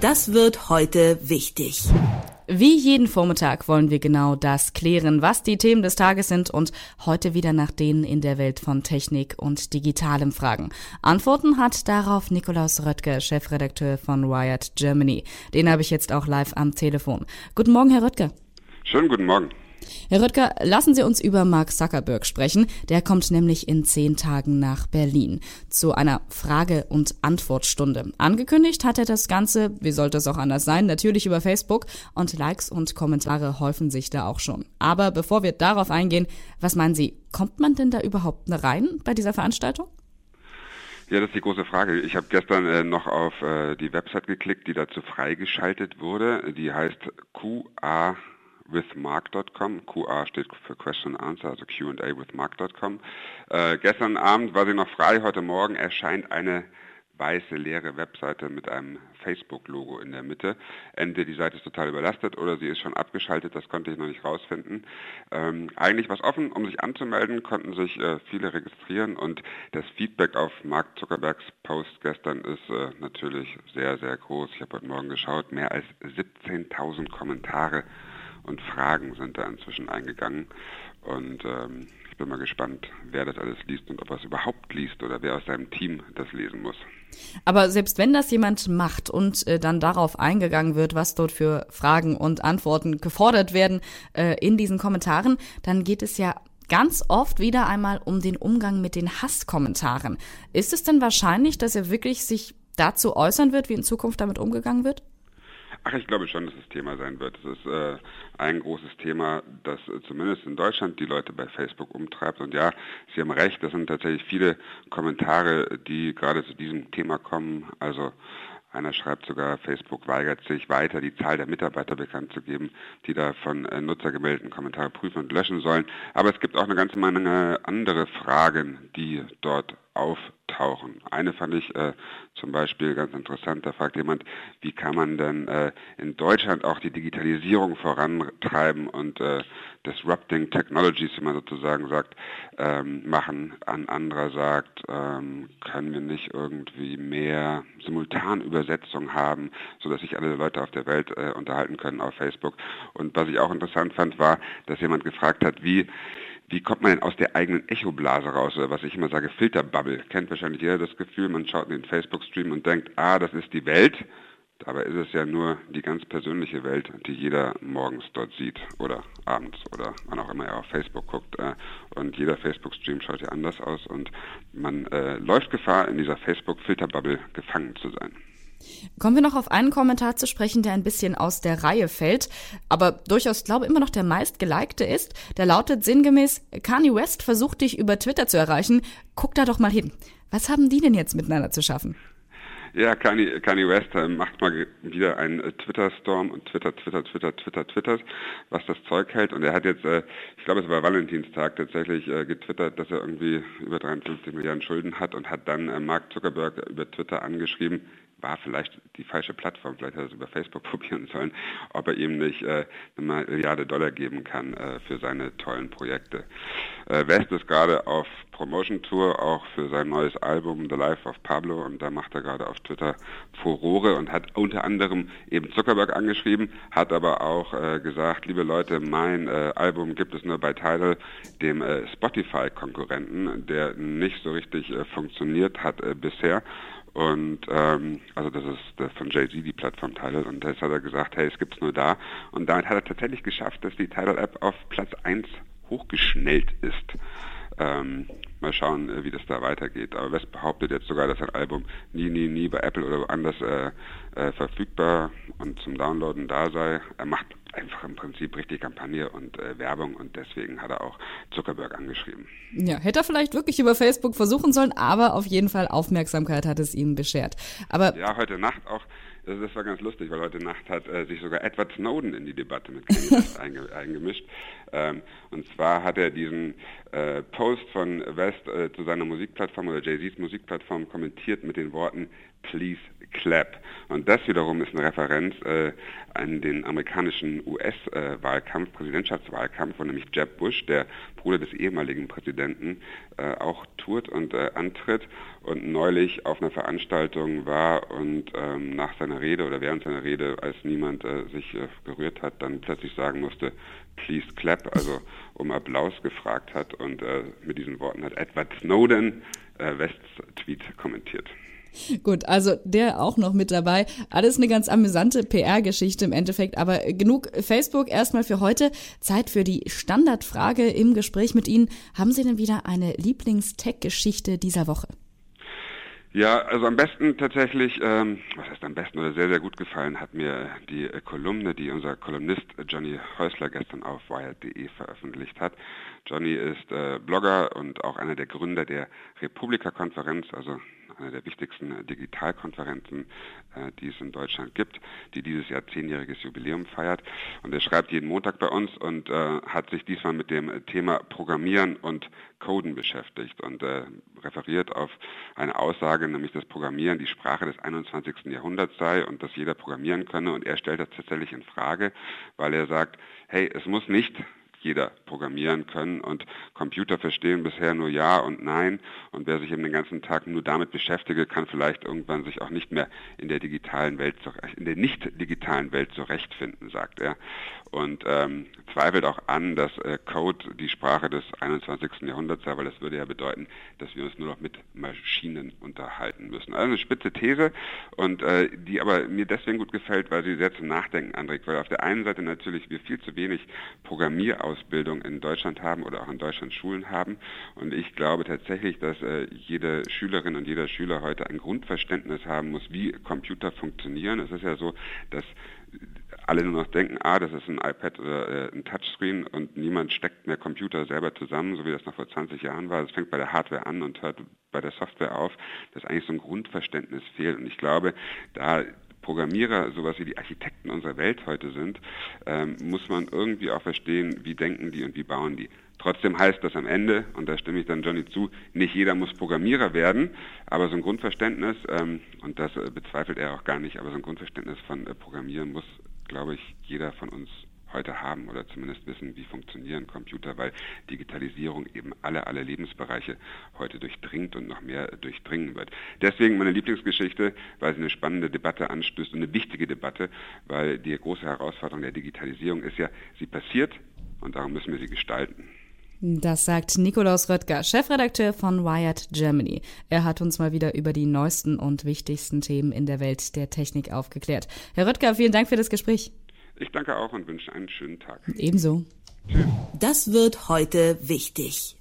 Das wird heute wichtig. Wie jeden Vormittag wollen wir genau das klären, was die Themen des Tages sind und heute wieder nach denen in der Welt von Technik und Digitalem fragen. Antworten hat darauf Nikolaus Röttger, Chefredakteur von Wired Germany. Den habe ich jetzt auch live am Telefon. Guten Morgen, Herr Röttger. Schönen guten Morgen. Herr Röttger, lassen Sie uns über Mark Zuckerberg sprechen. Der kommt nämlich in zehn Tagen nach Berlin zu einer Frage- und Antwortstunde. Angekündigt hat er das Ganze, wie sollte es auch anders sein, natürlich über Facebook und Likes und Kommentare häufen sich da auch schon. Aber bevor wir darauf eingehen, was meinen Sie, kommt man denn da überhaupt rein bei dieser Veranstaltung? Ja, das ist die große Frage. Ich habe gestern äh, noch auf äh, die Website geklickt, die dazu freigeschaltet wurde. Die heißt QA withmark.com. QA steht für Question and Answer, also Q&A with Mark.com. Äh, gestern Abend war sie noch frei, heute Morgen erscheint eine weiße leere Webseite mit einem Facebook-Logo in der Mitte. Entweder die Seite ist total überlastet oder sie ist schon abgeschaltet, das konnte ich noch nicht rausfinden. Ähm, eigentlich war es offen, um sich anzumelden, konnten sich äh, viele registrieren und das Feedback auf Mark Zuckerbergs Post gestern ist äh, natürlich sehr, sehr groß. Ich habe heute Morgen geschaut, mehr als 17.000 Kommentare und Fragen sind da inzwischen eingegangen. Und ähm, ich bin mal gespannt, wer das alles liest und ob er es überhaupt liest oder wer aus seinem Team das lesen muss. Aber selbst wenn das jemand macht und äh, dann darauf eingegangen wird, was dort für Fragen und Antworten gefordert werden äh, in diesen Kommentaren, dann geht es ja ganz oft wieder einmal um den Umgang mit den Hasskommentaren. Ist es denn wahrscheinlich, dass er wirklich sich dazu äußern wird, wie in Zukunft damit umgegangen wird? Ach, ich glaube schon, dass es Thema sein wird. Es ist äh, ein großes Thema, das äh, zumindest in Deutschland die Leute bei Facebook umtreibt. Und ja, Sie haben recht, das sind tatsächlich viele Kommentare, die gerade zu diesem Thema kommen. Also einer schreibt sogar, Facebook weigert sich weiter, die Zahl der Mitarbeiter bekannt zu geben, die da von äh, Nutzer gemeldeten Kommentare prüfen und löschen sollen. Aber es gibt auch eine ganze Menge andere Fragen, die dort auftauchen. Eine fand ich äh, zum Beispiel ganz interessant. Da fragt jemand, wie kann man denn äh, in Deutschland auch die Digitalisierung vorantreiben und äh, Disrupting Technologies, wie man sozusagen sagt, ähm, machen. Ein anderer sagt, ähm, können wir nicht irgendwie mehr Simultanübersetzung haben, sodass sich alle Leute auf der Welt äh, unterhalten können auf Facebook. Und was ich auch interessant fand, war, dass jemand gefragt hat, wie wie kommt man denn aus der eigenen Echoblase raus? Oder was ich immer sage, Filterbubble. Kennt wahrscheinlich jeder das Gefühl, man schaut in den Facebook-Stream und denkt, ah, das ist die Welt. Dabei ist es ja nur die ganz persönliche Welt, die jeder morgens dort sieht oder abends oder wann auch immer er auf Facebook guckt. Äh, und jeder Facebook-Stream schaut ja anders aus und man äh, läuft Gefahr, in dieser Facebook-Filterbubble gefangen zu sein. Kommen wir noch auf einen Kommentar zu sprechen, der ein bisschen aus der Reihe fällt, aber durchaus, glaube immer noch der meistgelikte ist. Der lautet sinngemäß, Kanye West versucht dich über Twitter zu erreichen. Guck da doch mal hin. Was haben die denn jetzt miteinander zu schaffen? Ja, Kanye, Kanye West äh, macht mal wieder einen äh, Twitter-Storm und Twitter, Twitter, Twitter, Twitter, Twittert, was das Zeug hält. Und er hat jetzt, äh, ich glaube, es war Valentinstag tatsächlich getwittert, dass er irgendwie über 53 Milliarden Schulden hat und hat dann Mark Zuckerberg über Twitter angeschrieben, war vielleicht die falsche Plattform, vielleicht hat er es über Facebook probieren sollen, ob er ihm nicht äh, eine Milliarde Dollar geben kann äh, für seine tollen Projekte. Äh, West ist gerade auf Promotion Tour, auch für sein neues Album The Life of Pablo. Und da macht er gerade auf Twitter Furore und hat unter anderem eben Zuckerberg angeschrieben, hat aber auch äh, gesagt, liebe Leute, mein äh, Album gibt es nur bei Tidal, dem äh, Spotify-Konkurrenten, der nicht so richtig äh, funktioniert hat bisher und ähm, also das ist von Jay-Z die Plattform Tidal und das hat er gesagt, hey, es gibt's nur da. Und damit hat er tatsächlich geschafft, dass die Tidal-App auf Platz 1 hochgeschnellt ist. Ähm, mal schauen, äh, wie das da weitergeht. Aber West behauptet jetzt sogar, dass sein Album nie, nie, nie bei Apple oder woanders äh, äh, verfügbar und zum Downloaden da sei. Er macht einfach im Prinzip richtig Kampagne und äh, Werbung und deswegen hat er auch Zuckerberg angeschrieben. Ja, hätte er vielleicht wirklich über Facebook versuchen sollen, aber auf jeden Fall Aufmerksamkeit hat es ihm beschert. Aber ja, heute Nacht auch das war ganz lustig, weil heute Nacht hat äh, sich sogar Edward Snowden in die Debatte mit einge eingemischt. Ähm, und zwar hat er diesen äh, Post von West äh, zu seiner Musikplattform oder Jay-Z's Musikplattform kommentiert mit den Worten, Please Clap. Und das wiederum ist eine Referenz äh, an den amerikanischen US-Wahlkampf, Präsidentschaftswahlkampf, wo nämlich Jeb Bush, der Bruder des ehemaligen Präsidenten, äh, auch tourt und äh, antritt und neulich auf einer Veranstaltung war und ähm, nach seiner Rede oder während seiner Rede, als niemand äh, sich äh, gerührt hat, dann plötzlich sagen musste, please clap, also um Applaus gefragt hat und äh, mit diesen Worten hat Edward Snowden Wests Tweet kommentiert. Gut, also der auch noch mit dabei. Alles eine ganz amüsante PR-Geschichte im Endeffekt, aber genug Facebook erstmal für heute. Zeit für die Standardfrage im Gespräch mit Ihnen. Haben Sie denn wieder eine Lieblings-Tech-Geschichte dieser Woche? Ja, also am besten tatsächlich, ähm, was heißt am besten oder sehr, sehr gut gefallen, hat mir die äh, Kolumne, die unser Kolumnist Johnny Häusler gestern auf wired.de veröffentlicht hat. Johnny ist äh, Blogger und auch einer der Gründer der Republika-Konferenz, also eine der wichtigsten äh, Digitalkonferenzen, äh, die es in Deutschland gibt, die dieses Jahr zehnjähriges Jubiläum feiert. Und er schreibt jeden Montag bei uns und äh, hat sich diesmal mit dem Thema Programmieren und Coden beschäftigt und referiert auf eine Aussage, nämlich dass Programmieren die Sprache des 21. Jahrhunderts sei und dass jeder programmieren könne. Und er stellt das tatsächlich in Frage, weil er sagt, hey, es muss nicht jeder programmieren können und Computer verstehen bisher nur Ja und Nein und wer sich eben den ganzen Tag nur damit beschäftige, kann vielleicht irgendwann sich auch nicht mehr in der digitalen Welt, in der nicht digitalen Welt zurechtfinden, sagt er und ähm, zweifelt auch an, dass äh, Code die Sprache des 21. Jahrhunderts sei, weil das würde ja bedeuten, dass wir uns nur noch mit Maschinen unterhalten müssen. Also eine spitze These und äh, die aber mir deswegen gut gefällt, weil sie sehr zum Nachdenken anregt, weil auf der einen Seite natürlich wir viel zu wenig Programmierausbildung in Deutschland haben oder auch in Deutschland Schulen haben und ich glaube tatsächlich, dass äh, jede Schülerin und jeder Schüler heute ein Grundverständnis haben muss, wie Computer funktionieren. Es ist ja so, dass alle nur noch denken, ah, das ist ein iPad oder äh, ein Touchscreen und niemand steckt mehr Computer selber zusammen, so wie das noch vor 20 Jahren war. Es fängt bei der Hardware an und hört bei der Software auf, dass eigentlich so ein Grundverständnis fehlt. Und ich glaube, da Programmierer sowas wie die Architekten unserer Welt heute sind, ähm, muss man irgendwie auch verstehen, wie denken die und wie bauen die. Trotzdem heißt das am Ende, und da stimme ich dann Johnny zu, nicht jeder muss Programmierer werden, aber so ein Grundverständnis, ähm, und das äh, bezweifelt er auch gar nicht, aber so ein Grundverständnis von äh, Programmieren muss glaube ich, jeder von uns heute haben oder zumindest wissen, wie funktionieren Computer, weil Digitalisierung eben alle, alle Lebensbereiche heute durchdringt und noch mehr durchdringen wird. Deswegen meine Lieblingsgeschichte, weil sie eine spannende Debatte anstößt und eine wichtige Debatte, weil die große Herausforderung der Digitalisierung ist ja, sie passiert und darum müssen wir sie gestalten. Das sagt Nikolaus Röttger, Chefredakteur von Wired Germany. Er hat uns mal wieder über die neuesten und wichtigsten Themen in der Welt der Technik aufgeklärt. Herr Röttger, vielen Dank für das Gespräch. Ich danke auch und wünsche einen schönen Tag. Ebenso. Tschüss. Das wird heute wichtig.